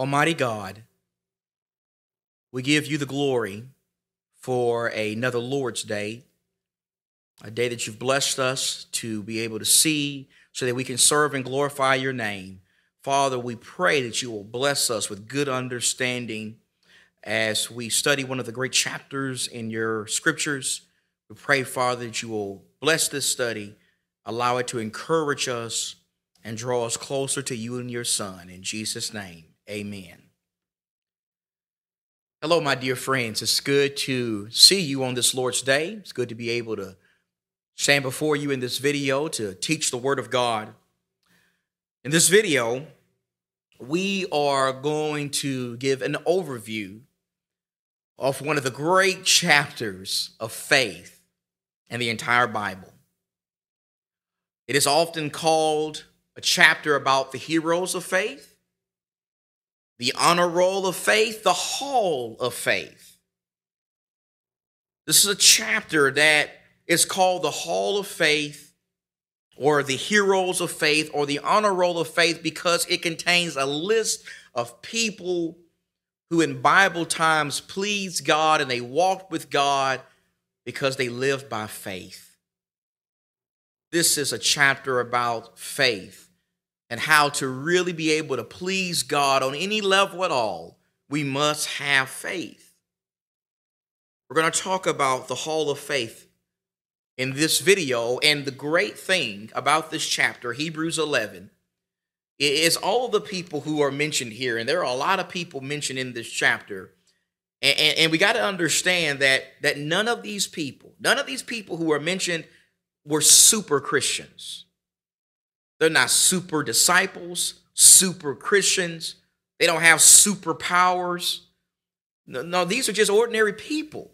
Almighty God, we give you the glory for another Lord's Day, a day that you've blessed us to be able to see so that we can serve and glorify your name. Father, we pray that you will bless us with good understanding as we study one of the great chapters in your scriptures. We pray, Father, that you will bless this study, allow it to encourage us, and draw us closer to you and your Son. In Jesus' name, amen. Hello, my dear friends. It's good to see you on this Lord's Day. It's good to be able to stand before you in this video to teach the Word of God. In this video, we are going to give an overview of one of the great chapters of faith in the entire Bible. It is often called a chapter about the heroes of faith, the honor roll of faith, the hall of faith. This is a chapter that is called the hall of faith or the heroes of faith or the honor roll of faith because it contains a list of people who in Bible times pleased God and they walked with God because they lived by faith. This is a chapter about faith and how to really be able to please God on any level at all. We must have faith. We're going to talk about the hall of faith in this video. And the great thing about this chapter, Hebrews 11, is all the people who are mentioned here. And there are a lot of people mentioned in this chapter. And, and, and we got to understand that, that none of these people, none of these people who are mentioned were super Christians. They're not super disciples, super Christians. They don't have superpowers. No, no, these are just ordinary people.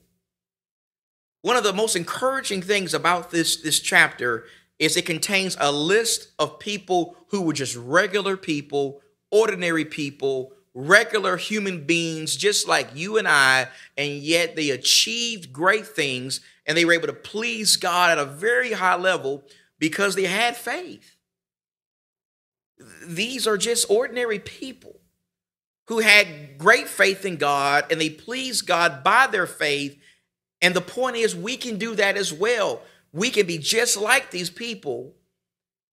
One of the most encouraging things about this, this chapter is it contains a list of people who were just regular people, ordinary people, regular human beings, just like you and I, and yet they achieved great things and they were able to please God at a very high level because they had faith. These are just ordinary people who had great faith in God and they pleased God by their faith and the point is, we can do that as well. We can be just like these people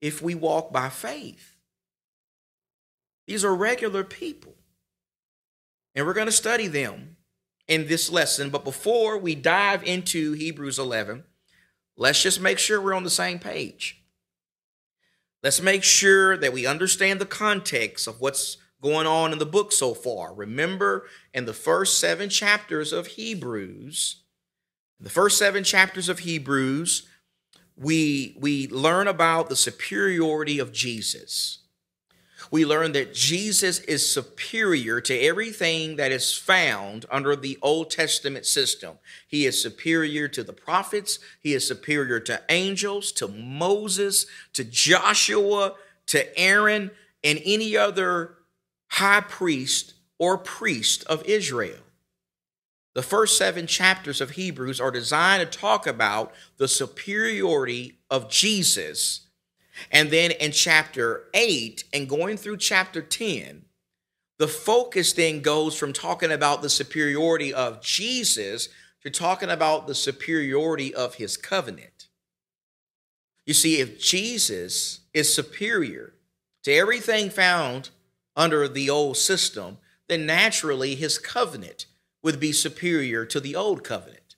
if we walk by faith. These are regular people. And we're going to study them in this lesson. But before we dive into Hebrews 11, let's just make sure we're on the same page. Let's make sure that we understand the context of what's going on in the book so far. Remember, in the first seven chapters of Hebrews, the first seven chapters of Hebrews, we, we learn about the superiority of Jesus. We learn that Jesus is superior to everything that is found under the Old Testament system. He is superior to the prophets, he is superior to angels, to Moses, to Joshua, to Aaron, and any other high priest or priest of Israel. The first seven chapters of Hebrews are designed to talk about the superiority of Jesus. And then in chapter 8 and going through chapter 10, the focus then goes from talking about the superiority of Jesus to talking about the superiority of his covenant. You see, if Jesus is superior to everything found under the old system, then naturally his covenant would be superior to the old covenant.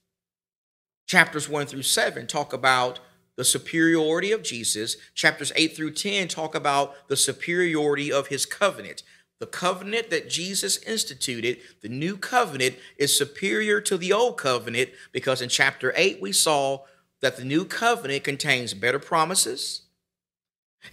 Chapters 1 through 7 talk about the superiority of Jesus. Chapters 8 through 10 talk about the superiority of his covenant. The covenant that Jesus instituted, the new covenant, is superior to the old covenant because in chapter 8 we saw that the new covenant contains better promises.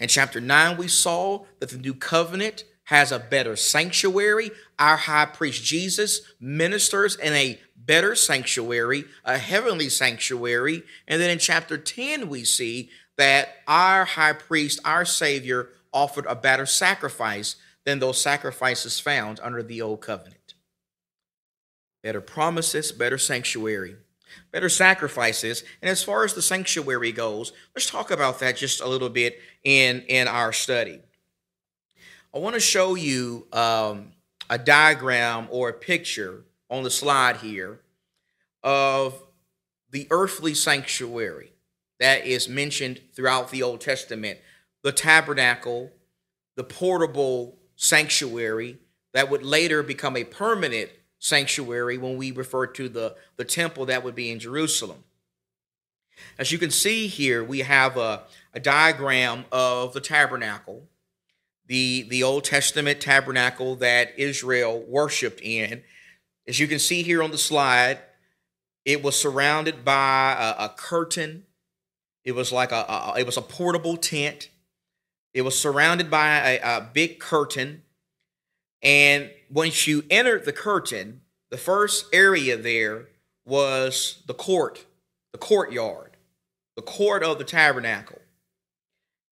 In chapter 9 we saw that the new covenant has a better sanctuary. Our high priest Jesus ministers in a better sanctuary, a heavenly sanctuary. And then in chapter 10, we see that our high priest, our Savior, offered a better sacrifice than those sacrifices found under the old covenant. Better promises, better sanctuary, better sacrifices. And as far as the sanctuary goes, let's talk about that just a little bit in, in our study. I want to show you um, a diagram or a picture on the slide here of the earthly sanctuary that is mentioned throughout the Old Testament the tabernacle, the portable sanctuary that would later become a permanent sanctuary when we refer to the, the temple that would be in Jerusalem. As you can see here, we have a, a diagram of the tabernacle, the, the Old Testament tabernacle that Israel worshiped in. As you can see here on the slide, it was surrounded by a, a curtain. It was like a, a, it was a portable tent. It was surrounded by a, a big curtain. And once you entered the curtain, the first area there was the court, the courtyard, the court of the tabernacle.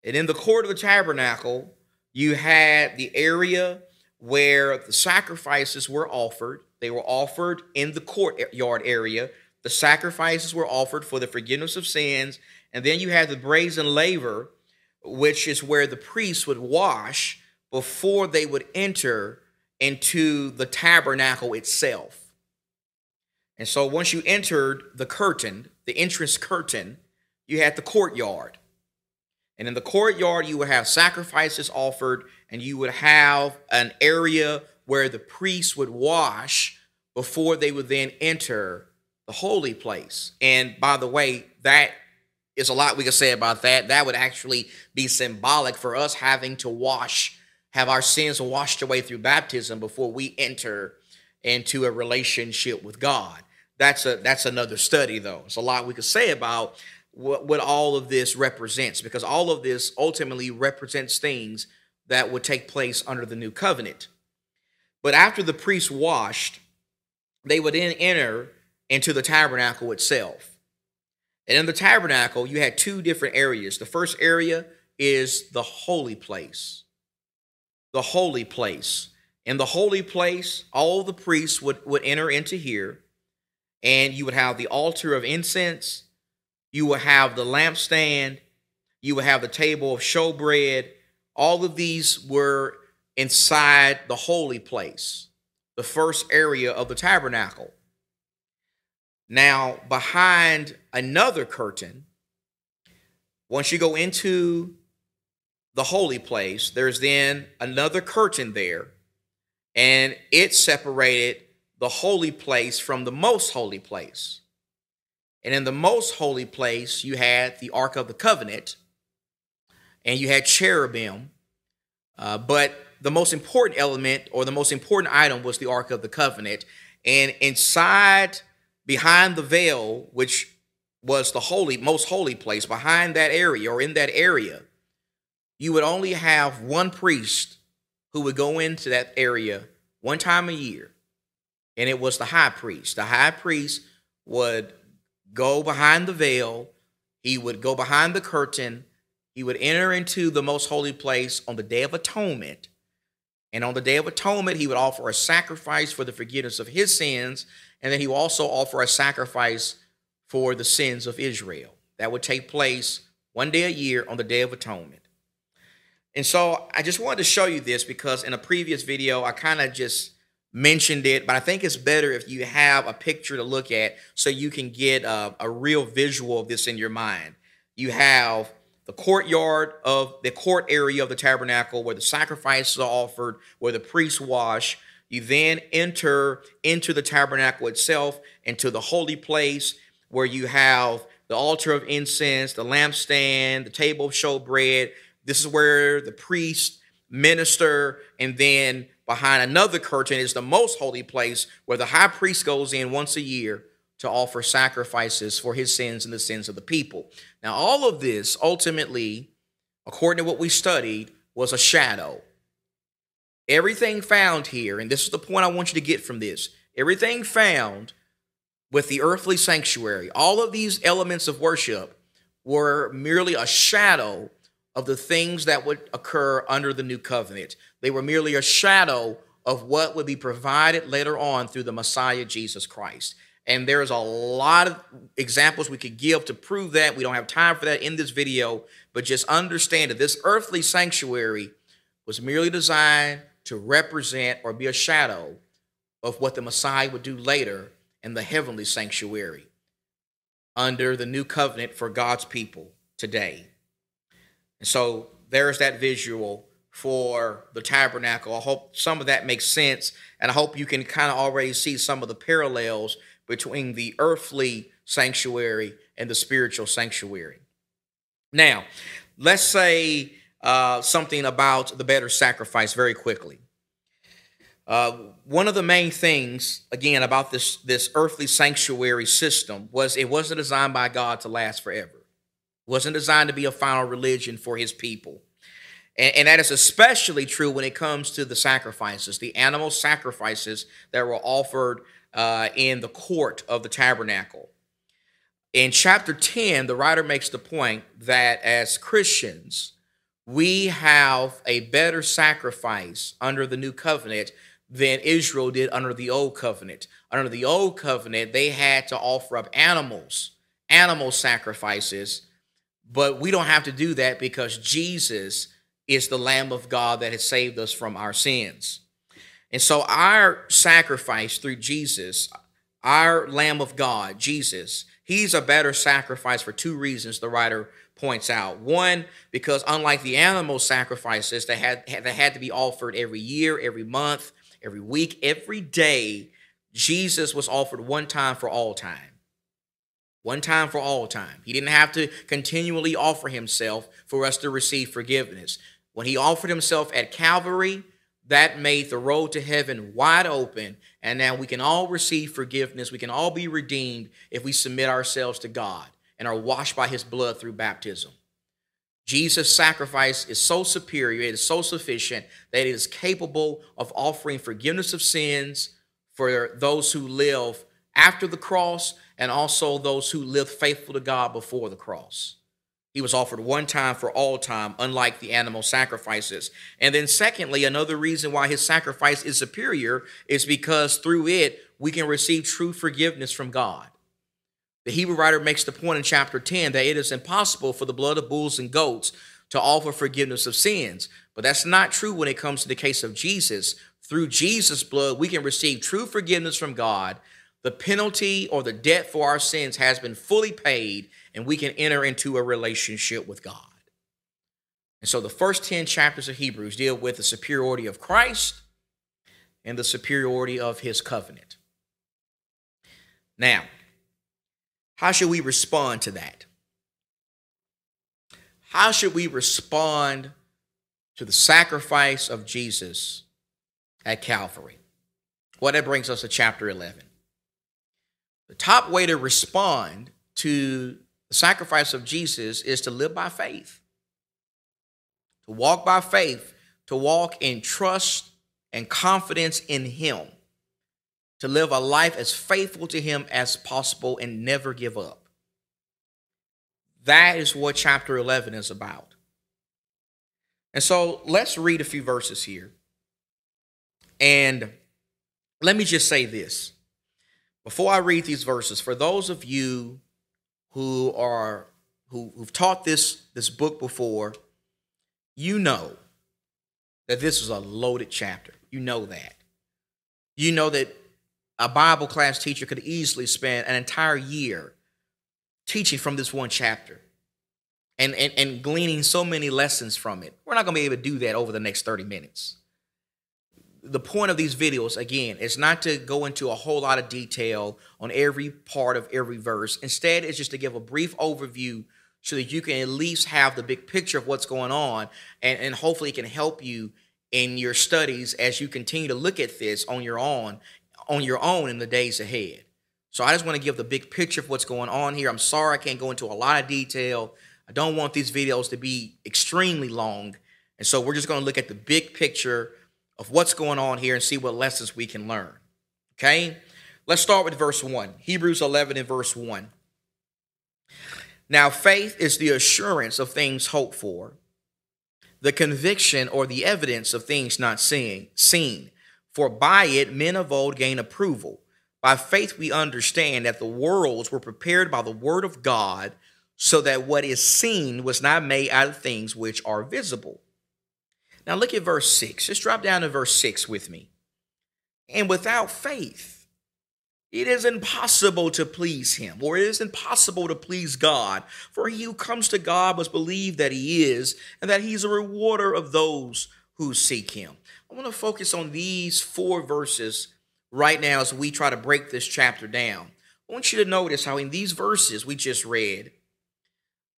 And in the court of the tabernacle, you had the area where the sacrifices were offered. They were offered in the courtyard area. The sacrifices were offered for the forgiveness of sins. And then you had the brazen laver, which is where the priests would wash before they would enter into the tabernacle itself. And so once you entered the curtain, the entrance curtain, you had the courtyard. And in the courtyard, you would have sacrifices offered, and you would have an area where the priests would wash before they would then enter the holy place. And by the way, that is a lot we could say about that. That would actually be symbolic for us having to wash, have our sins washed away through baptism before we enter into a relationship with God. That's a that's another study though. It's a lot we could say about what, what all of this represents because all of this ultimately represents things that would take place under the new covenant. But after the priests washed, they would then enter into the tabernacle itself. And in the tabernacle, you had two different areas. The first area is the holy place. The holy place. In the holy place, all the priests would, would enter into here, and you would have the altar of incense, you would have the lampstand, you would have the table of showbread. All of these were inside the holy place, the first area of the tabernacle. Now, behind another curtain, once you go into the holy place, there's then another curtain there, and it separated the holy place from the most holy place. And in the most holy place, you had the Ark of the Covenant, and you had cherubim. Uh, but the most important element or the most important item was the Ark of the Covenant. And inside behind the veil, which was the holy, most holy place, behind that area or in that area, you would only have one priest who would go into that area one time a year, and it was the high priest. The high priest would go behind the veil, he would go behind the curtain, he would enter into the most holy place on the Day of Atonement. And on the Day of Atonement, he would offer a sacrifice for the forgiveness of his sins and then he would also offer a sacrifice for the sins of Israel. That would take place one day a year on the Day of Atonement. And so I just wanted to show you this because in a previous video, I kind of just mentioned it, but I think it's better if you have a picture to look at so you can get a, a real visual of this in your mind. You have the courtyard of the court area of the tabernacle where the sacrifices are offered, where the priests wash. You then enter into the tabernacle itself, into the holy place where you have the altar of incense, the lampstand, the table of showbread. This is where the priest minister, and then behind another curtain is the most holy place where the high priest goes in once a year to offer sacrifices for his sins and the sins of the people. Now, all of this ultimately, according to what we studied, was a shadow. Everything found here, and this is the point I want you to get from this everything found with the earthly sanctuary, all of these elements of worship were merely a shadow of the things that would occur under the new covenant. They were merely a shadow of what would be provided later on through the Messiah Jesus Christ. And there's a lot of examples we could give to prove that. We don't have time for that in this video, but just understand that this earthly sanctuary was merely designed to represent or be a shadow of what the Messiah would do later in the heavenly sanctuary under the new covenant for God's people today. And so there's that visual for the tabernacle. I hope some of that makes sense, and I hope you can kind of already see some of the parallels between the earthly sanctuary and the spiritual sanctuary. Now, let's say uh, something about the better sacrifice very quickly. Uh, one of the main things, again, about this, this earthly sanctuary system was it wasn't designed by God to last forever. It wasn't designed to be a final religion for his people. And, and that is especially true when it comes to the sacrifices, the animal sacrifices that were offered uh, in the court of the tabernacle. In chapter 10, the writer makes the point that as Christians, we have a better sacrifice under the new covenant than Israel did under the old covenant. Under the old covenant, they had to offer up animals, animal sacrifices, but we don't have to do that because Jesus is the Lamb of God that has saved us from our sins. And so, our sacrifice through Jesus, our Lamb of God, Jesus, he's a better sacrifice for two reasons the writer points out. One, because unlike the animal sacrifices that had, that had to be offered every year, every month, every week, every day, Jesus was offered one time for all time. One time for all time. He didn't have to continually offer himself for us to receive forgiveness. When he offered himself at Calvary, that made the road to heaven wide open. And now we can all receive forgiveness. We can all be redeemed if we submit ourselves to God and are washed by his blood through baptism. Jesus' sacrifice is so superior, it is so sufficient that it is capable of offering forgiveness of sins for those who live after the cross and also those who live faithful to God before the cross. He was offered one time for all time, unlike the animal sacrifices. And then, secondly, another reason why his sacrifice is superior is because through it, we can receive true forgiveness from God. The Hebrew writer makes the point in chapter 10 that it is impossible for the blood of bulls and goats to offer forgiveness of sins. But that's not true when it comes to the case of Jesus. Through Jesus' blood, we can receive true forgiveness from God. The penalty or the debt for our sins has been fully paid, and we can enter into a relationship with God. And so the first 10 chapters of Hebrews deal with the superiority of Christ and the superiority of his covenant. Now, how should we respond to that? How should we respond to the sacrifice of Jesus at Calvary? Well, that brings us to chapter 11. The top way to respond to the sacrifice of Jesus is to live by faith, to walk by faith, to walk in trust and confidence in Him to live a life as faithful to Him as possible and never give up. That is what chapter 11 is about. And so let's read a few verses here. And let me just say this. Before I read these verses, for those of you who are who, who've taught this, this book before, you know that this is a loaded chapter. You know that. You know that a Bible class teacher could easily spend an entire year teaching from this one chapter and, and, and gleaning so many lessons from it. We're not going to be able to do that over the next 30 minutes. The point of these videos, again, is not to go into a whole lot of detail on every part of every verse. Instead, it's just to give a brief overview so that you can at least have the big picture of what's going on and, and hopefully it can help you in your studies as you continue to look at this on your own on your own in the days ahead. So I just want to give the big picture of what's going on here. I'm sorry I can't go into a lot of detail. I don't want these videos to be extremely long. And so we're just going to look at the big picture of what's going on here and see what lessons we can learn. Okay? Let's start with verse 1. Hebrews 11 and verse 1. Now, faith is the assurance of things hoped for, the conviction or the evidence of things not seeing, seen. For by it men of old gain approval. By faith we understand that the worlds were prepared by the word of God, so that what is seen was not made out of things which are visible. Now look at verse 6. Just drop down to verse 6 with me. And without faith, it is impossible to please him, or it is impossible to please God. For he who comes to God must believe that he is, and that he's a rewarder of those who seek him. I want to focus on these four verses right now as we try to break this chapter down. I want you to notice how in these verses we just read,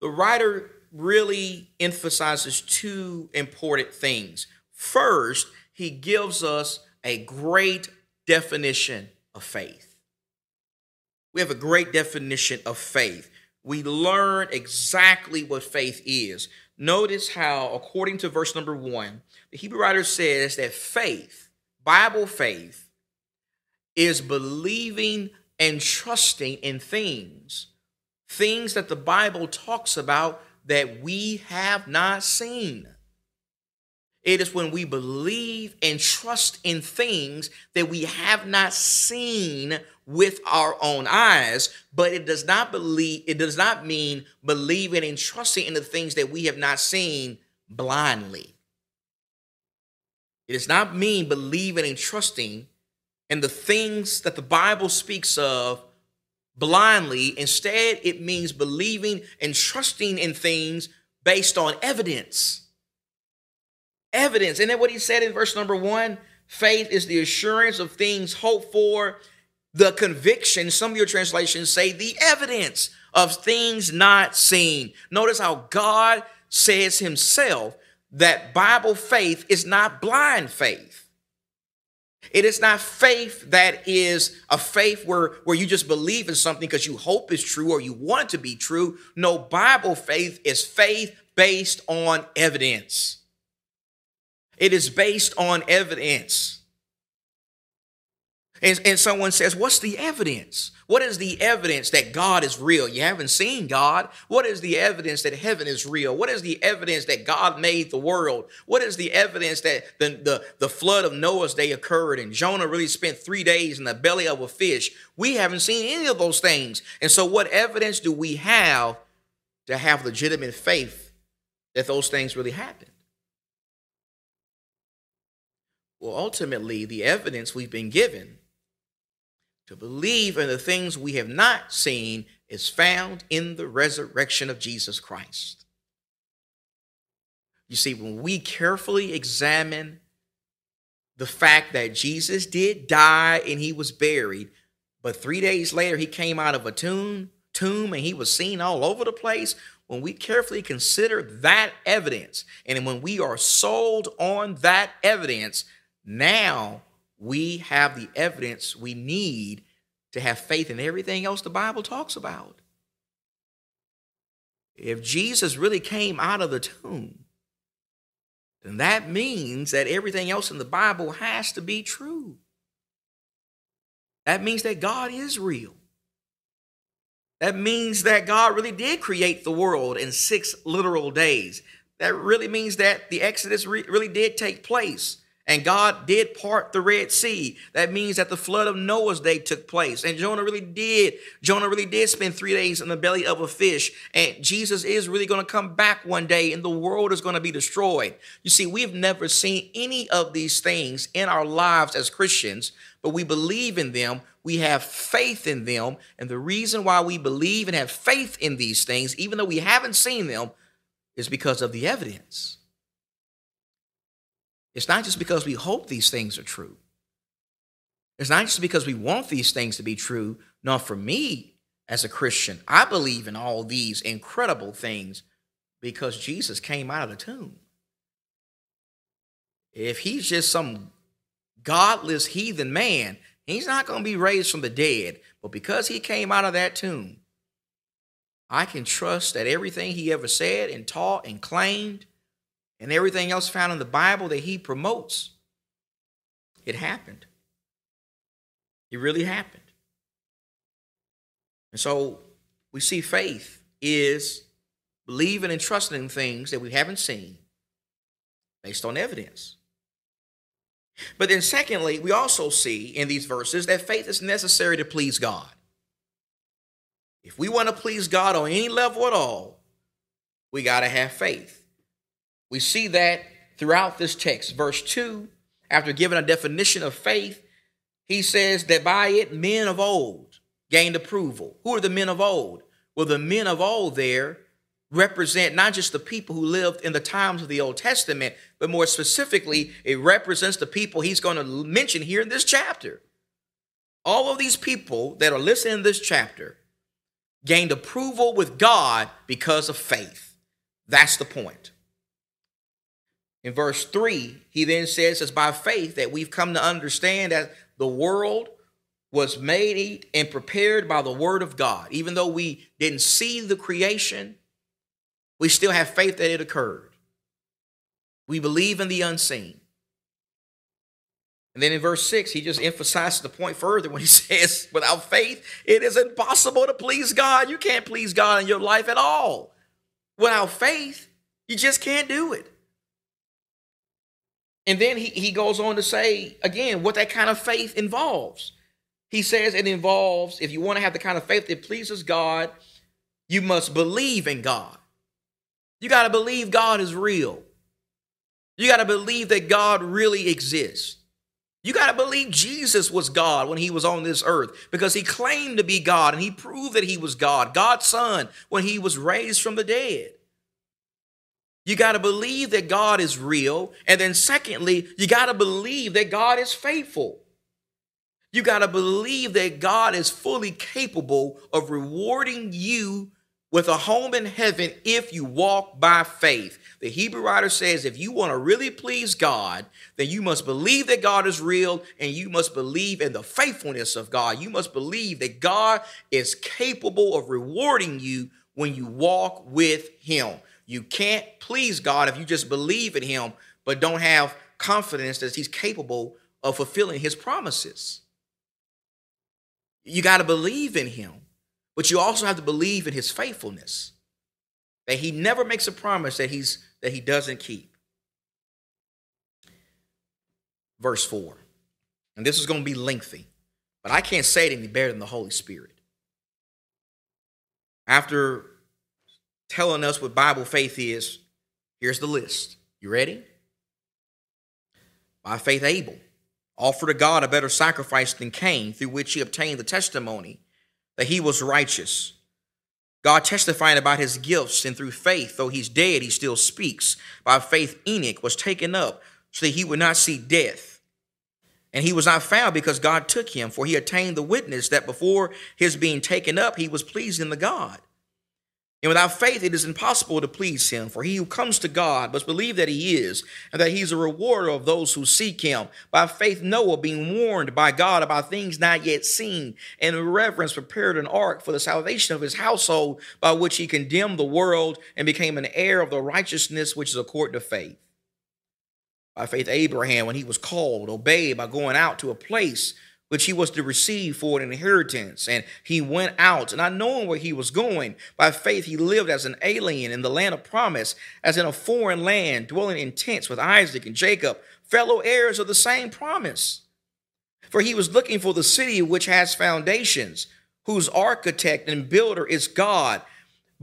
the writer really emphasizes two important things. First, he gives us a great definition of faith. We have a great definition of faith. We learn exactly what faith is. Notice how, according to verse number one, the Hebrew writer says that faith, Bible faith, is believing and trusting in things, things that the Bible talks about that we have not seen. It is when we believe and trust in things that we have not seen with our own eyes, but it does not believe it does not mean believing and trusting in the things that we have not seen blindly. It does not mean believing and trusting in the things that the Bible speaks of blindly. Instead, it means believing and trusting in things based on evidence. Evidence. And then what he said in verse number one faith is the assurance of things hoped for, the conviction. Some of your translations say the evidence of things not seen. Notice how God says himself that Bible faith is not blind faith. It is not faith that is a faith where, where you just believe in something because you hope it's true or you want it to be true. No, Bible faith is faith based on evidence. It is based on evidence. And, and someone says, What's the evidence? What is the evidence that God is real? You haven't seen God. What is the evidence that heaven is real? What is the evidence that God made the world? What is the evidence that the, the, the flood of Noah's day occurred and Jonah really spent three days in the belly of a fish? We haven't seen any of those things. And so, what evidence do we have to have legitimate faith that those things really happened? Well, ultimately, the evidence we've been given to believe in the things we have not seen is found in the resurrection of Jesus Christ. You see, when we carefully examine the fact that Jesus did die and he was buried, but three days later he came out of a tomb, tomb and he was seen all over the place. When we carefully consider that evidence, and when we are sold on that evidence, now we have the evidence we need to have faith in everything else the Bible talks about. If Jesus really came out of the tomb, then that means that everything else in the Bible has to be true. That means that God is real. That means that God really did create the world in six literal days. That really means that the Exodus re- really did take place. And God did part the Red Sea. That means that the flood of Noah's day took place. And Jonah really did. Jonah really did spend three days in the belly of a fish. And Jesus is really going to come back one day and the world is going to be destroyed. You see, we've never seen any of these things in our lives as Christians, but we believe in them. We have faith in them. And the reason why we believe and have faith in these things, even though we haven't seen them, is because of the evidence. It's not just because we hope these things are true. It's not just because we want these things to be true. No, for me as a Christian, I believe in all these incredible things because Jesus came out of the tomb. If he's just some godless heathen man, he's not going to be raised from the dead. But because he came out of that tomb, I can trust that everything he ever said and taught and claimed and everything else found in the Bible that he promotes, it happened. It really happened. And so we see faith is believing and trusting in things that we haven't seen based on evidence. But then, secondly, we also see in these verses that faith is necessary to please God. If we want to please God on any level at all, we got to have faith. We see that throughout this text. Verse 2, after giving a definition of faith, he says that by it men of old gained approval. Who are the men of old? Well, the men of old there represent not just the people who lived in the times of the Old Testament, but more specifically, it represents the people he's going to mention here in this chapter. All of these people that are listed in this chapter gained approval with God because of faith. That's the point. In verse 3, he then says, It's by faith that we've come to understand that the world was made and prepared by the word of God. Even though we didn't see the creation, we still have faith that it occurred. We believe in the unseen. And then in verse 6, he just emphasizes the point further when he says, without faith, it is impossible to please God. You can't please God in your life at all. Without faith, you just can't do it. And then he, he goes on to say, again, what that kind of faith involves. He says it involves, if you want to have the kind of faith that pleases God, you must believe in God. You got to believe God is real. You got to believe that God really exists. You got to believe Jesus was God when he was on this earth because he claimed to be God and he proved that he was God, God's son, when he was raised from the dead. You got to believe that God is real. And then, secondly, you got to believe that God is faithful. You got to believe that God is fully capable of rewarding you with a home in heaven if you walk by faith. The Hebrew writer says if you want to really please God, then you must believe that God is real and you must believe in the faithfulness of God. You must believe that God is capable of rewarding you when you walk with Him. You can't please God if you just believe in Him but don't have confidence that He's capable of fulfilling His promises. You got to believe in Him. But you also have to believe in his faithfulness. That he never makes a promise that he's that he doesn't keep. Verse 4. And this is going to be lengthy, but I can't say it any better than the Holy Spirit. After telling us what Bible faith is, here's the list. You ready? By faith, Abel offered to God a better sacrifice than Cain, through which he obtained the testimony that he was righteous. God testifying about his gifts, and through faith, though he's dead, he still speaks. By faith, Enoch was taken up so that he would not see death. And he was not found because God took him, for he attained the witness that before his being taken up, he was pleasing the God. And without faith, it is impossible to please him. For he who comes to God must believe that he is, and that he's a rewarder of those who seek him. By faith, Noah, being warned by God about things not yet seen, and in reverence prepared an ark for the salvation of his household, by which he condemned the world and became an heir of the righteousness which is according to faith. By faith, Abraham, when he was called, obeyed by going out to a place which he was to receive for an inheritance. And he went out, not knowing where he was going. By faith, he lived as an alien in the land of promise, as in a foreign land, dwelling in tents with Isaac and Jacob, fellow heirs of the same promise. For he was looking for the city which has foundations, whose architect and builder is God.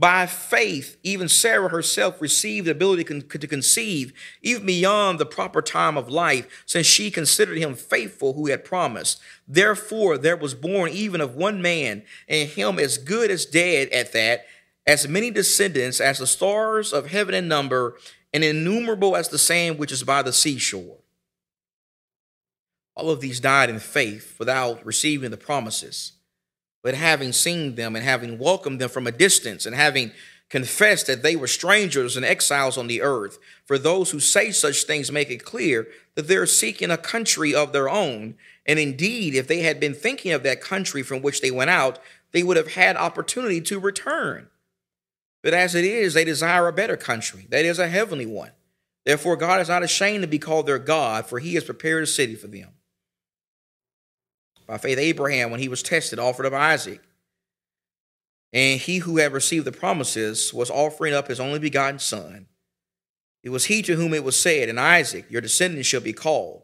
By faith, even Sarah herself received the ability to conceive, even beyond the proper time of life, since she considered him faithful who had promised. Therefore, there was born even of one man, and him as good as dead at that, as many descendants as the stars of heaven in number, and innumerable as the sand which is by the seashore. All of these died in faith without receiving the promises but having seen them and having welcomed them from a distance and having confessed that they were strangers and exiles on the earth. For those who say such things make it clear that they're seeking a country of their own. And indeed, if they had been thinking of that country from which they went out, they would have had opportunity to return. But as it is, they desire a better country, that is, a heavenly one. Therefore, God is not ashamed to be called their God, for he has prepared a city for them. By faith, Abraham, when he was tested, offered up Isaac. And he who had received the promises was offering up his only begotten son. It was he to whom it was said, In Isaac, your descendants shall be called.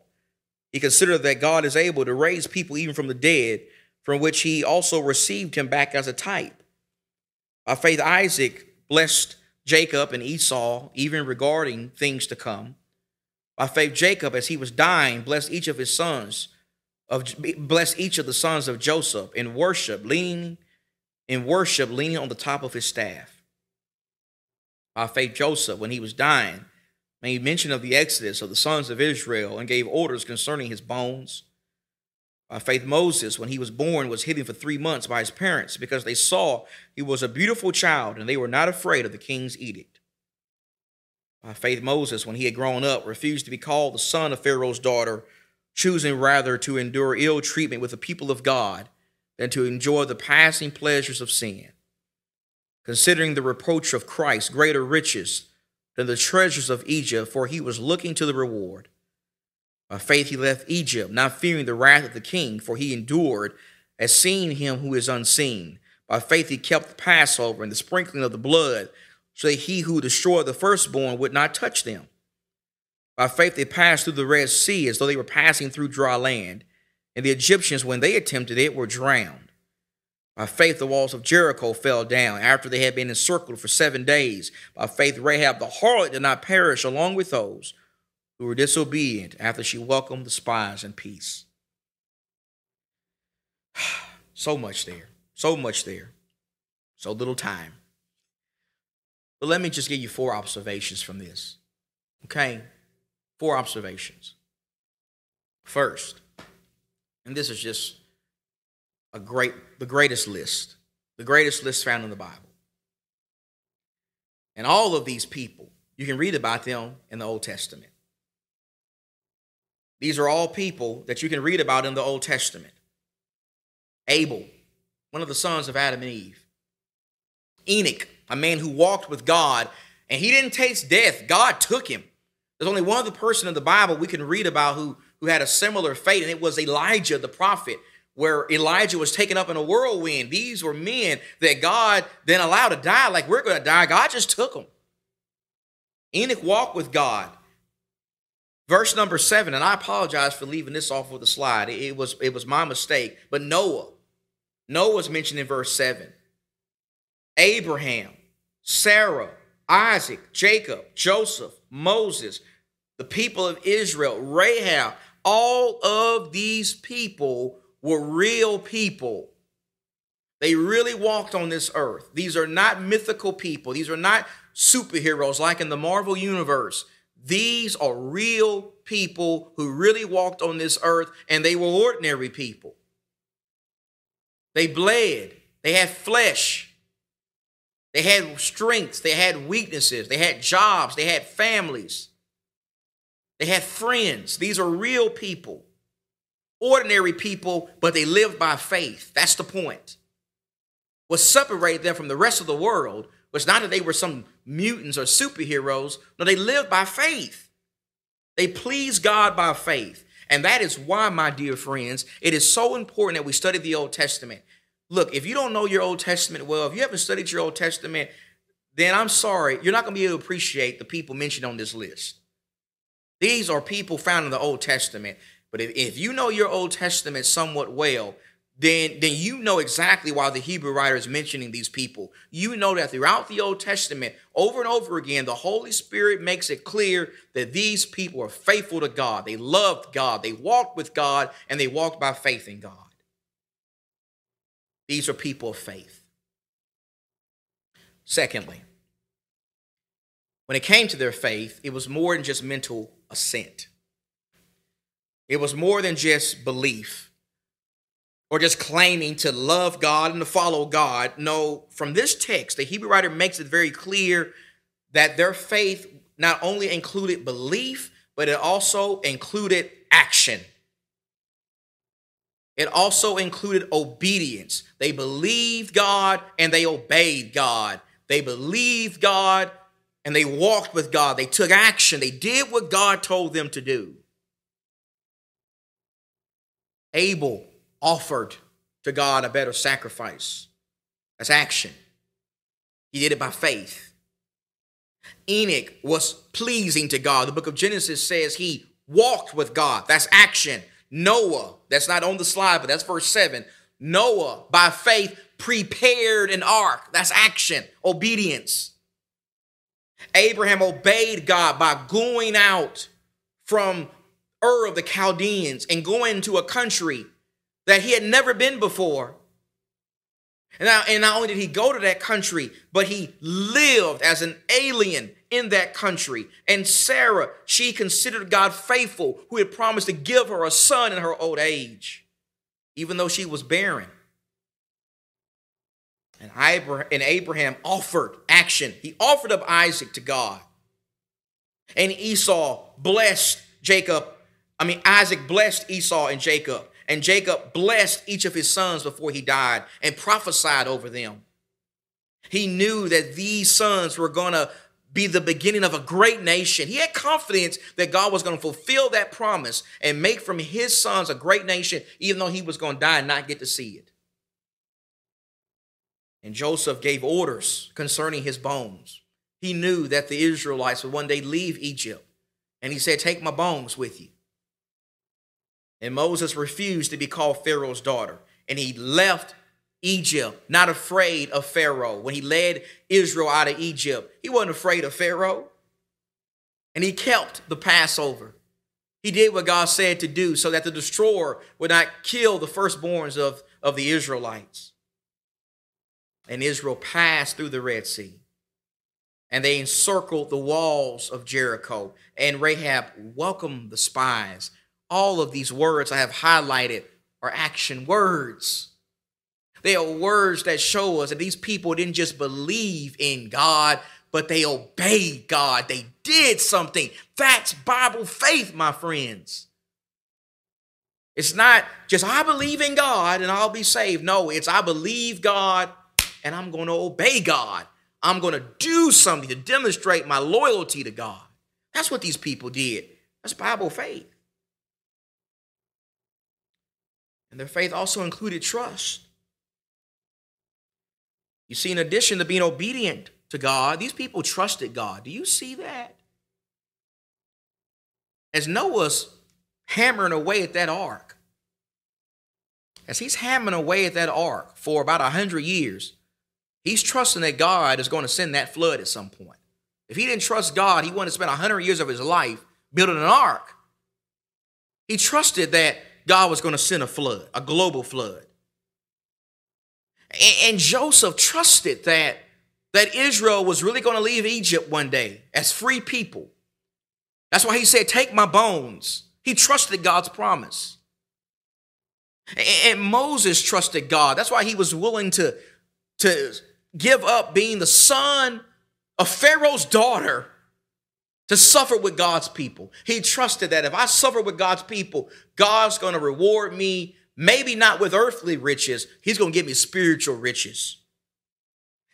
He considered that God is able to raise people even from the dead, from which he also received him back as a type. By faith, Isaac blessed Jacob and Esau, even regarding things to come. By faith, Jacob, as he was dying, blessed each of his sons, of blessed each of the sons of Joseph in worship, leaning in worship, leaning on the top of his staff. By faith, Joseph, when he was dying, made mention of the exodus of the sons of Israel and gave orders concerning his bones. By faith, Moses, when he was born, was hidden for three months by his parents because they saw he was a beautiful child and they were not afraid of the king's edict. By faith, Moses, when he had grown up, refused to be called the son of Pharaoh's daughter, choosing rather to endure ill treatment with the people of God than to enjoy the passing pleasures of sin. Considering the reproach of Christ greater riches than the treasures of Egypt, for he was looking to the reward. By faith he left Egypt, not fearing the wrath of the king, for he endured as seeing him who is unseen. By faith he kept the Passover and the sprinkling of the blood, so that he who destroyed the firstborn would not touch them. By faith they passed through the Red Sea as though they were passing through dry land, and the Egyptians, when they attempted it, were drowned. By faith, the walls of Jericho fell down after they had been encircled for seven days. By faith, Rahab the harlot did not perish along with those who were disobedient after she welcomed the spies in peace. So much there. So much there. So little time. But let me just give you four observations from this. Okay? Four observations. First, and this is just a great, the greatest list, the greatest list found in the Bible. And all of these people, you can read about them in the Old Testament. These are all people that you can read about in the Old Testament. Abel, one of the sons of Adam and Eve. Enoch, a man who walked with God, and he didn't taste death. God took him. There's only one other person in the Bible we can read about who, who had a similar fate, and it was Elijah the prophet, where Elijah was taken up in a whirlwind. These were men that God then allowed to die like we're going to die. God just took them. Enoch walked with God. Verse number seven, and I apologize for leaving this off of the slide. It was, it was my mistake. But Noah, Noah's mentioned in verse seven. Abraham, Sarah, Isaac, Jacob, Joseph, Moses, the people of Israel, Rahab, all of these people were real people. They really walked on this earth. These are not mythical people. These are not superheroes like in the Marvel Universe. These are real people who really walked on this earth and they were ordinary people. They bled, they had flesh, they had strengths, they had weaknesses, they had jobs, they had families, they had friends. These are real people, ordinary people, but they lived by faith. That's the point. What separated them from the rest of the world was not that they were some mutants or superheroes. No, they lived by faith. They pleased God by faith. And that is why, my dear friends, it is so important that we study the Old Testament. Look, if you don't know your Old Testament well, if you haven't studied your Old Testament, then I'm sorry, you're not going to be able to appreciate the people mentioned on this list. These are people found in the Old Testament. But if, if you know your Old Testament somewhat well, then, then you know exactly why the Hebrew writer is mentioning these people. You know that throughout the Old Testament, over and over again, the Holy Spirit makes it clear that these people are faithful to God. They loved God, they walked with God, and they walked by faith in God. These are people of faith. Secondly, when it came to their faith, it was more than just mental assent. It was more than just belief or just claiming to love God and to follow God. No, from this text, the Hebrew writer makes it very clear that their faith not only included belief, but it also included action. It also included obedience. They believed God and they obeyed God. They believed God and they walked with God. They took action. They did what God told them to do. Abel offered to God a better sacrifice. That's action. He did it by faith. Enoch was pleasing to God. The book of Genesis says he walked with God. That's action. Noah, that's not on the slide, but that's verse 7. Noah, by faith, prepared an ark. That's action, obedience. Abraham obeyed God by going out from Ur of the Chaldeans and going to a country that he had never been before. And, and not only did he go to that country, but he lived as an alien in that country. And Sarah, she considered God faithful, who had promised to give her a son in her old age, even though she was barren. And Abraham offered action. He offered up Isaac to God. And Esau blessed Jacob. I mean, Isaac blessed Esau and Jacob. And Jacob blessed each of his sons before he died and prophesied over them. He knew that these sons were going to be the beginning of a great nation. He had confidence that God was going to fulfill that promise and make from his sons a great nation, even though he was going to die and not get to see it. And Joseph gave orders concerning his bones. He knew that the Israelites would one day leave Egypt. And he said, Take my bones with you. And Moses refused to be called Pharaoh's daughter. And he left Egypt, not afraid of Pharaoh. When he led Israel out of Egypt, he wasn't afraid of Pharaoh. And he kept the Passover. He did what God said to do so that the destroyer would not kill the firstborns of, of the Israelites and Israel passed through the Red Sea. And they encircled the walls of Jericho. And Rahab welcomed the spies. All of these words I have highlighted are action words. They are words that show us that these people didn't just believe in God, but they obeyed God. They did something. That's Bible faith, my friends. It's not just I believe in God and I'll be saved. No, it's I believe God and I'm going to obey God. I'm going to do something to demonstrate my loyalty to God. That's what these people did. That's Bible faith. And their faith also included trust. You see, in addition to being obedient to God, these people trusted God. Do you see that? As Noah's hammering away at that ark, as he's hammering away at that ark for about a hundred years, He's trusting that God is going to send that flood at some point. If he didn't trust God, he wouldn't have spent 100 years of his life building an ark. He trusted that God was going to send a flood, a global flood. And, Joseph trusted that, that Israel was really going to leave Egypt one day as free people. That's why he said, Take my bones. He trusted God's promise. And Moses trusted God. That's why he was willing to, to give up being the son of Pharaoh's daughter to suffer with God's people. He trusted that if I suffer with God's people, God's going to reward me, maybe not with earthly riches, He's going to give me spiritual riches.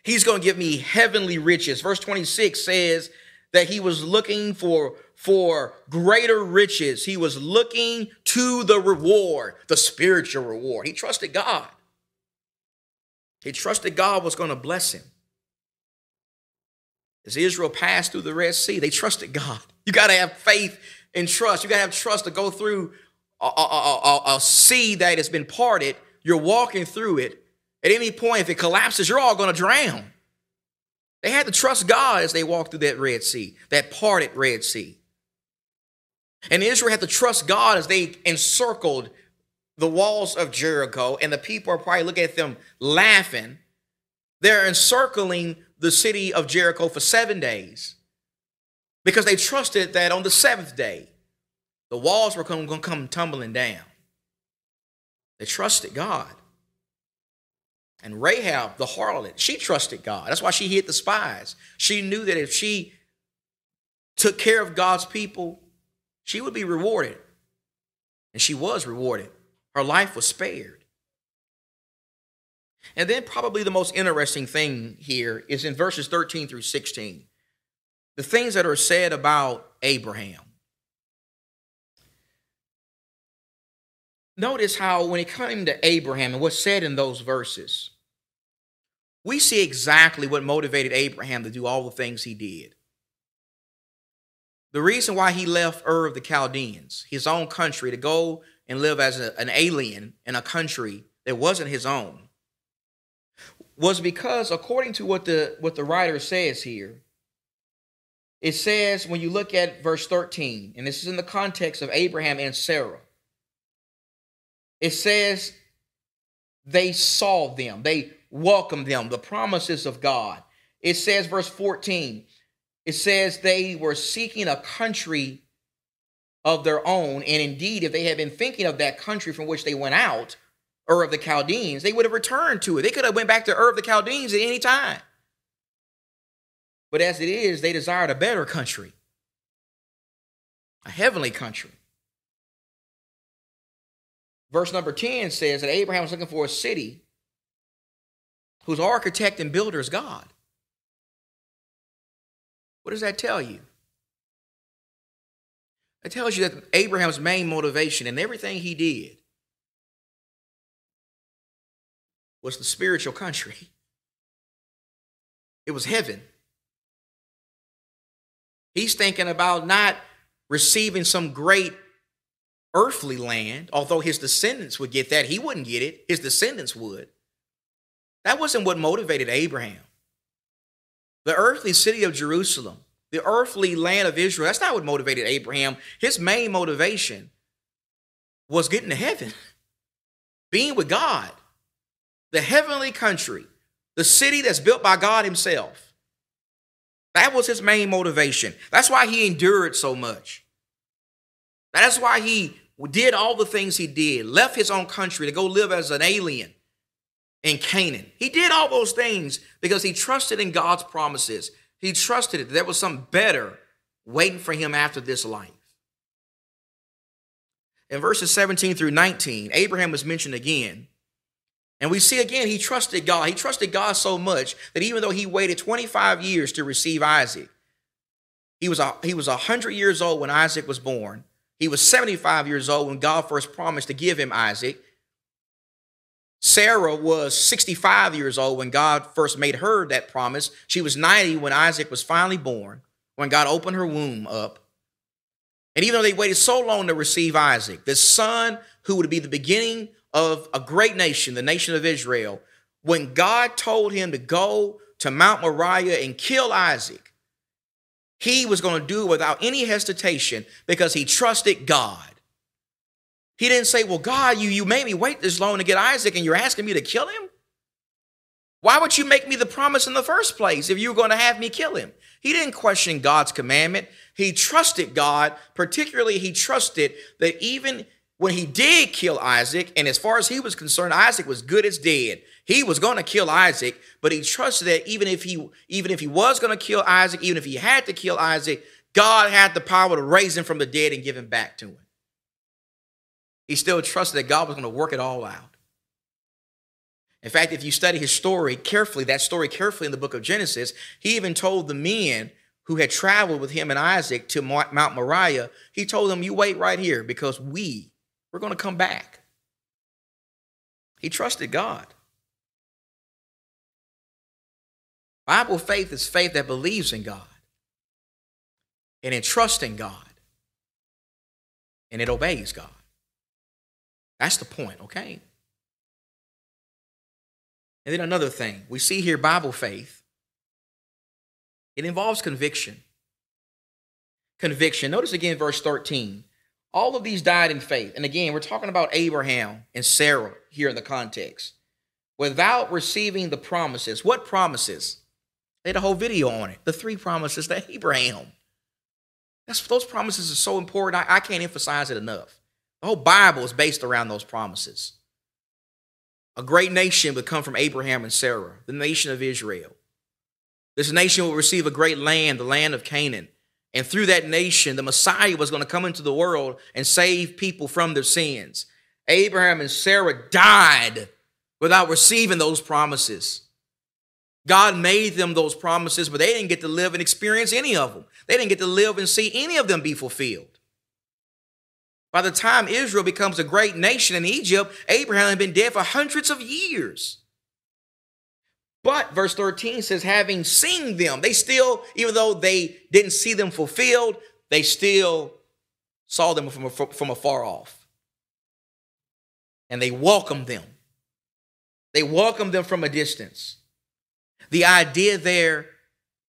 He's going to give me heavenly riches. Verse 26 says that he was looking for, for greater riches. He was looking to the reward, the spiritual reward. He trusted God. He trusted God was going to bless him. As Israel passed through the Red Sea, they trusted God. You got to have faith and trust. You got to have trust to go through a, a, a, a, sea that has been parted. You're walking through it. At any point, if it collapses, you're all going to drown. They had to trust God as they walked through that Red Sea, that parted Red Sea. And Israel had to trust God as they encircled the walls of Jericho, and the people are probably looking at them laughing. They're encircling the city of Jericho for seven days because they trusted that on the seventh day, the walls were going to come tumbling down. They trusted God. And Rahab, the harlot, she trusted God. That's why she hid the spies. She knew that if she took care of God's people, she would be rewarded. And she was rewarded. Her life was spared. And then, probably the most interesting thing here is in verses 13 through 16 the things that are said about Abraham. Notice how, when it came to Abraham and what's said in those verses, we see exactly what motivated Abraham to do all the things he did. The reason why he left Ur of the Chaldeans, his own country, to go and live as a, an alien in a country that wasn't his own was because according to what the what the writer says here it says when you look at verse 13, and this is in the context of Abraham and Sarah, it says they saw them, they welcomed them, the promises of God. It says, verse 14, it says they were seeking a country of their own. And indeed, if they had been thinking of that country from which they went out, Ur of the Chaldeans, they would have returned to it. They could have went back to Ur of the Chaldeans at any time. But as it is, they desired a better country, a heavenly country. Verse number 10 says that Abraham was looking for a city whose architect and builder is God. What does that tell you? It tells you that Abraham's main motivation in everything he did was the spiritual country. It was heaven. He's thinking about not receiving some great earthly land, although his descendants would get that. He wouldn't get it, his descendants would. That wasn't what motivated Abraham. The earthly city of Jerusalem, the earthly land of Israel, that's not what motivated Abraham. His main motivation was getting to heaven, being with God, the heavenly country, the city that's built by God Himself. That was his main motivation. That's why he endured so much. That's why he did all the things he did, left his own country to go live as an alien in Canaan. He did all those things because he trusted in God's promises. He trusted that there was something better waiting for him after this life. In verses 17 through 19, Abraham is mentioned again. And we see again, he trusted God. He trusted God so much that even though he waited 25 years to receive Isaac, he was, a, he was 100 years old when Isaac was born. He was 75 years old when God first promised to give him Isaac. Sarah was 65 years old when God first made her that promise. She was 90 when Isaac was finally born, when God opened her womb up. And even though they waited so long to receive Isaac, the son who would be the beginning of a great nation, the nation of Israel, when God told him to go to Mount Moriah and kill Isaac, he was going to do it without any hesitation because he trusted God. He didn't say, Well, God, you, you made me wait this long to get Isaac and you're asking me to kill him? Why would you make me the promise in the first place if you were going to have me kill him? He didn't question God's commandment. He trusted God, particularly, he trusted that even when he did kill Isaac, and as far as he was concerned, Isaac was good as dead. He was going to kill Isaac, but he trusted that even if he even if he was going to kill Isaac, even if he had to kill Isaac, God had the power to raise him from the dead and give him back to him. He still trusted that God was going to work it all out. In fact, if you study his story carefully, that story carefully in the book of Genesis, he even told the men who had traveled with him and Isaac to Mount Moriah, he told them, You wait right here because we, we're going to come back. He trusted God. Bible faith is faith that believes in God and in trusting God and it obeys God. That's the point, okay? And then another thing, we see here Bible faith. It involves conviction. Conviction. Notice again verse 13. All of these died in faith. And again, we're talking about Abraham and Sarah here in the context. Without receiving the promises. What promises? They had a whole video on it. The three promises to Abraham. That's, those promises are so important. I, I can't emphasize it enough. The whole Bible is based around those promises. A great nation would come from Abraham and Sarah, the nation of Israel. This nation will receive a great land, the land of Canaan. And through that nation, the Messiah was going to come into the world and save people from their sins. Abraham and Sarah died without receiving those promises. God made them those promises, but they didn't get to live and experience any of them. They didn't get to live and see any of them be fulfilled. By the time Israel becomes a great nation in Egypt, Abraham had been dead for hundreds of years. But verse 13 says, having seen them, they still, even though they didn't see them fulfilled, they still saw them from, from afar off. And they welcomed them. They welcomed them from a distance. The idea there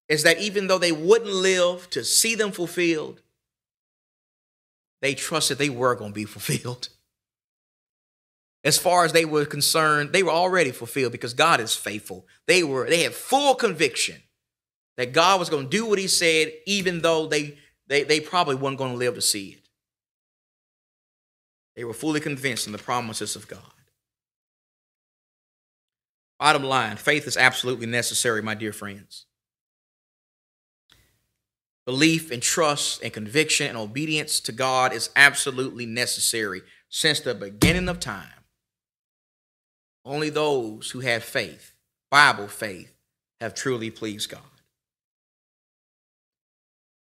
is that even though they wouldn't live to see them fulfilled, they trusted they were going to be fulfilled. As far as they were concerned, they were already fulfilled because God is faithful. They were they had full conviction that God was going to do what he said even though they they, they probably weren't going to live to see it. They were fully convinced in the promises of God. Bottom line, faith is absolutely necessary, my dear friends. Belief and trust and conviction and obedience to God is absolutely necessary since the beginning of time. Only those who have faith, Bible faith, have truly pleased God.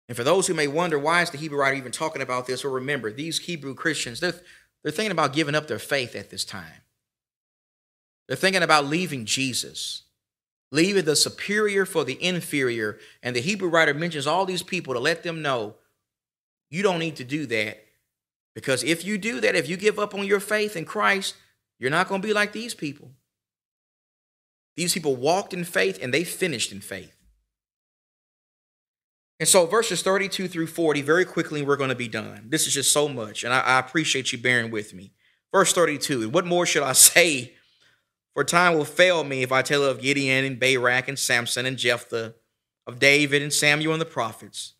And for those who may wonder why is the Hebrew writer even talking about this, well, remember, these Hebrew Christians, they're, they're thinking about giving up their faith at this time. They're thinking about leaving Jesus, leaving the superior for the inferior. And the Hebrew writer mentions all these people to let them know you don't need to do that. Because if you do that, if you give up on your faith in Christ, you're not going to be like these people. These people walked in faith and they finished in faith. And so, verses 32 through 40, very quickly, we're going to be done. This is just so much, and I, I appreciate you bearing with me. Verse 32 And What more should I say? For time will fail me if I tell of Gideon and Barak and Samson and Jephthah, of David and Samuel and the prophets,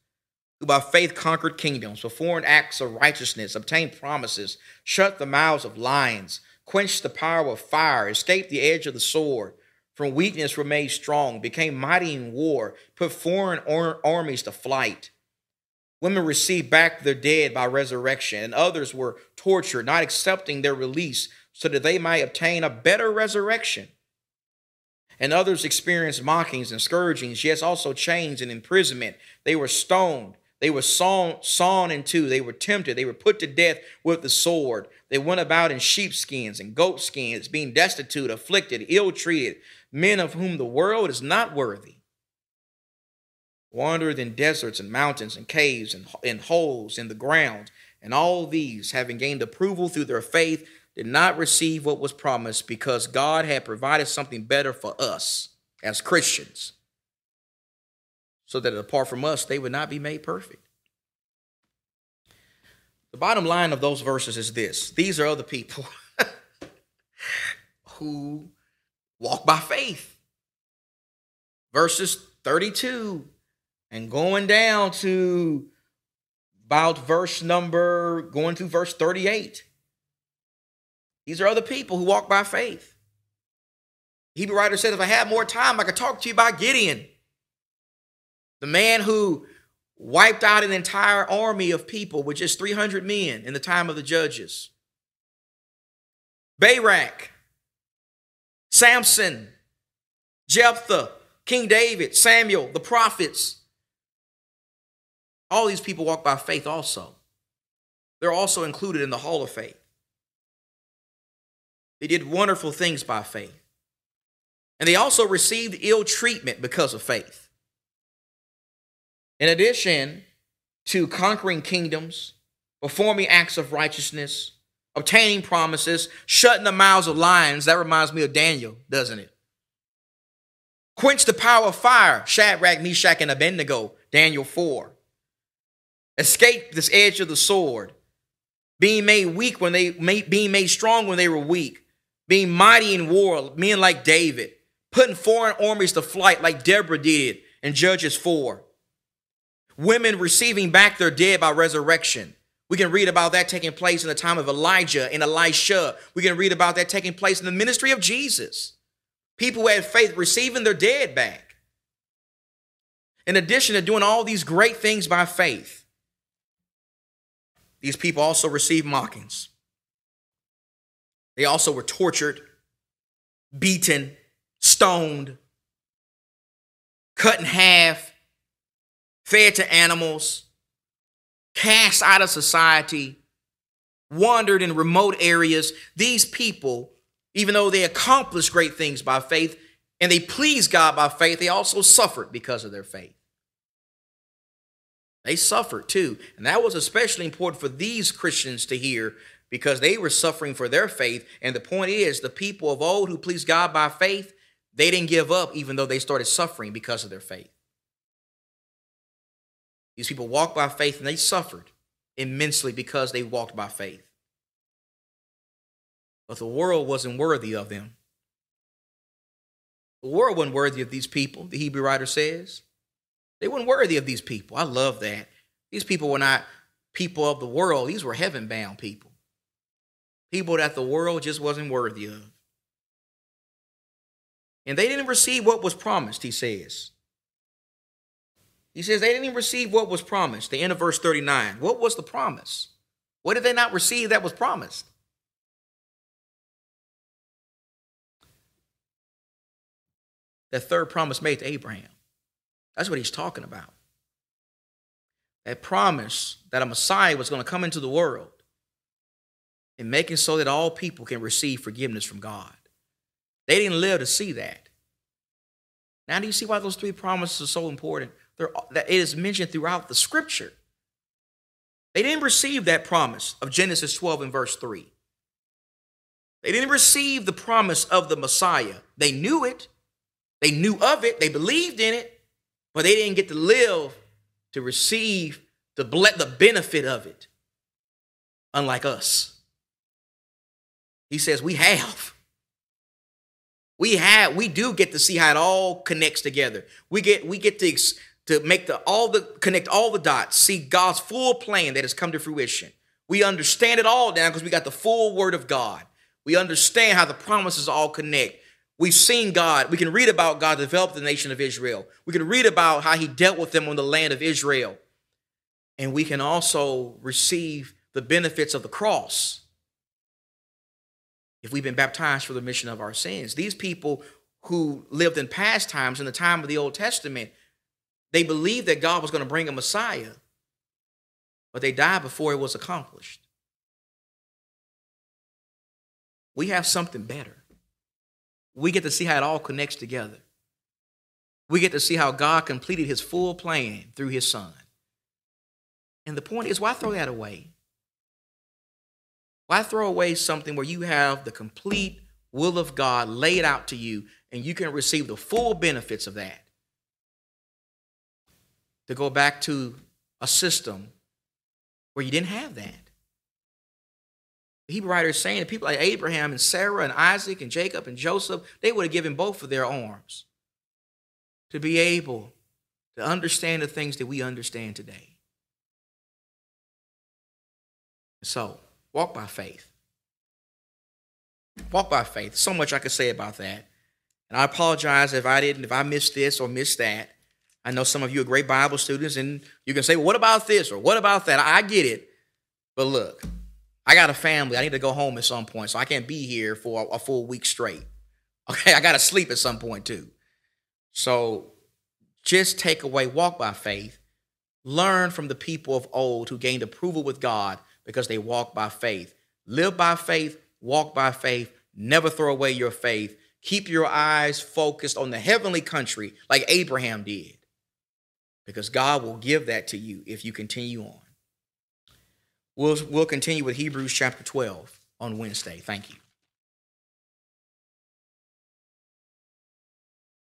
who by faith conquered kingdoms, performed acts of righteousness, obtained promises, shut the mouths of lions, quenched the power of fire, escaped the edge of the sword from weakness were made strong, became mighty in war, put foreign ar- armies to flight. Women received back their dead by resurrection, and others were tortured, not accepting their release so that they might obtain a better resurrection. And others experienced mockings and scourgings, yes, also chains and imprisonment. They were stoned. They were sawn, sawn in two. They were tempted. They were put to death with the sword. They went about in sheepskins and goatskins, being destitute, afflicted, ill treated men of whom the world is not worthy, wandered in deserts and mountains and caves and in holes in the ground, and all these, having gained approval through their faith, did not receive what was promised because God had provided something better for us as Christians, so that apart from us, they would not be made perfect. The bottom line of those verses is this these are other people who walk by faith. Verses 32 and going down to about verse number, going to verse 38. These are other people who walk by faith. Hebrew writer said, if I had more time, I could talk to you about Gideon, the man who wiped out an entire army of people with just 300 men in the time of the judges. Barak, Samson, Jephthah, King David, Samuel, the prophets. All these people walk by faith also. They're also included in the hall of faith. They did wonderful things by faith. And they also received ill treatment because of faith. In addition to conquering kingdoms, performing acts of righteousness, obtaining promises, shutting the mouths of lions. That reminds me of Daniel, doesn't it? Quench the power of fire, Shadrach, Meshach, and Abednego, Daniel 4. Escape this edge of the sword, being made weak when they being made strong when they were weak, being mighty in war, men like David, putting foreign armies to flight like Deborah did in Judges 4. Women receiving back their dead by resurrection. We can read about that taking place in the time of Elijah and Elisha. We can read about that taking place in the ministry of Jesus. People who had faith receiving their dead back. In addition to doing all these great things by faith, these people also received mockings. They also were tortured, beaten, stoned, cut in half, fed to animals cast out of society, wandered in remote areas. These people, even though they accomplished great things by faith and they pleased God by faith, they also suffered because of their faith. They suffered too. And that was especially important for these Christians to hear because they were suffering for their faith. And the point is, the people of old who pleased God by faith, they didn't give up even though they started suffering because of their faith. These people walked by faith and they suffered immensely because they walked by faith. But the world wasn't worthy of them. The world wasn't worthy of these people, the Hebrew writer says. They weren't worthy of these people. I love that. These people were not people of the world, these were heaven bound people. People that the world just wasn't worthy of. And they didn't receive what was promised, he says. He says they didn't even receive what was promised. The end of verse 39. What was the promise? What did they not receive that was promised? That third promise made to Abraham. That's what he's talking about. That promise that a Messiah was going to come into the world and making so that all people can receive forgiveness from God. They didn't live to see that. Now, do you see why those three promises are so important? That it is mentioned throughout the scripture. They didn't receive that promise of Genesis 12 and verse 3. They didn't receive the promise of the Messiah. They knew it, they knew of it, they believed in it, but they didn't get to live to receive the, the benefit of it, unlike us. He says, We have. We have, we do get to see how it all connects together. We get, we get to to make the all the connect all the dots, see God's full plan that has come to fruition. We understand it all now because we got the full word of God. We understand how the promises all connect. We've seen God. We can read about God developed the nation of Israel. We can read about how he dealt with them on the land of Israel. And we can also receive the benefits of the cross if we've been baptized for the remission of our sins. These people who lived in past times in the time of the Old Testament, they believed that God was going to bring a Messiah, but they died before it was accomplished. We have something better. We get to see how it all connects together. We get to see how God completed his full plan through his son. And the point is, why throw that away? Why throw away something where you have the complete will of God laid out to you and you can receive the full benefits of that? To go back to a system where you didn't have that. The Hebrew writer is saying that people like Abraham and Sarah and Isaac and Jacob and Joseph, they would have given both of their arms to be able to understand the things that we understand today. So, walk by faith. Walk by faith. So much I could say about that. And I apologize if I didn't, if I missed this or missed that. I know some of you are great Bible students, and you can say, well, what about this or what about that? I get it. But look, I got a family. I need to go home at some point, so I can't be here for a full week straight. Okay, I got to sleep at some point too. So just take away, walk by faith. Learn from the people of old who gained approval with God because they walk by faith. Live by faith, walk by faith, never throw away your faith. Keep your eyes focused on the heavenly country like Abraham did because God will give that to you if you continue on. We'll, we'll continue with Hebrews chapter 12 on Wednesday. Thank you.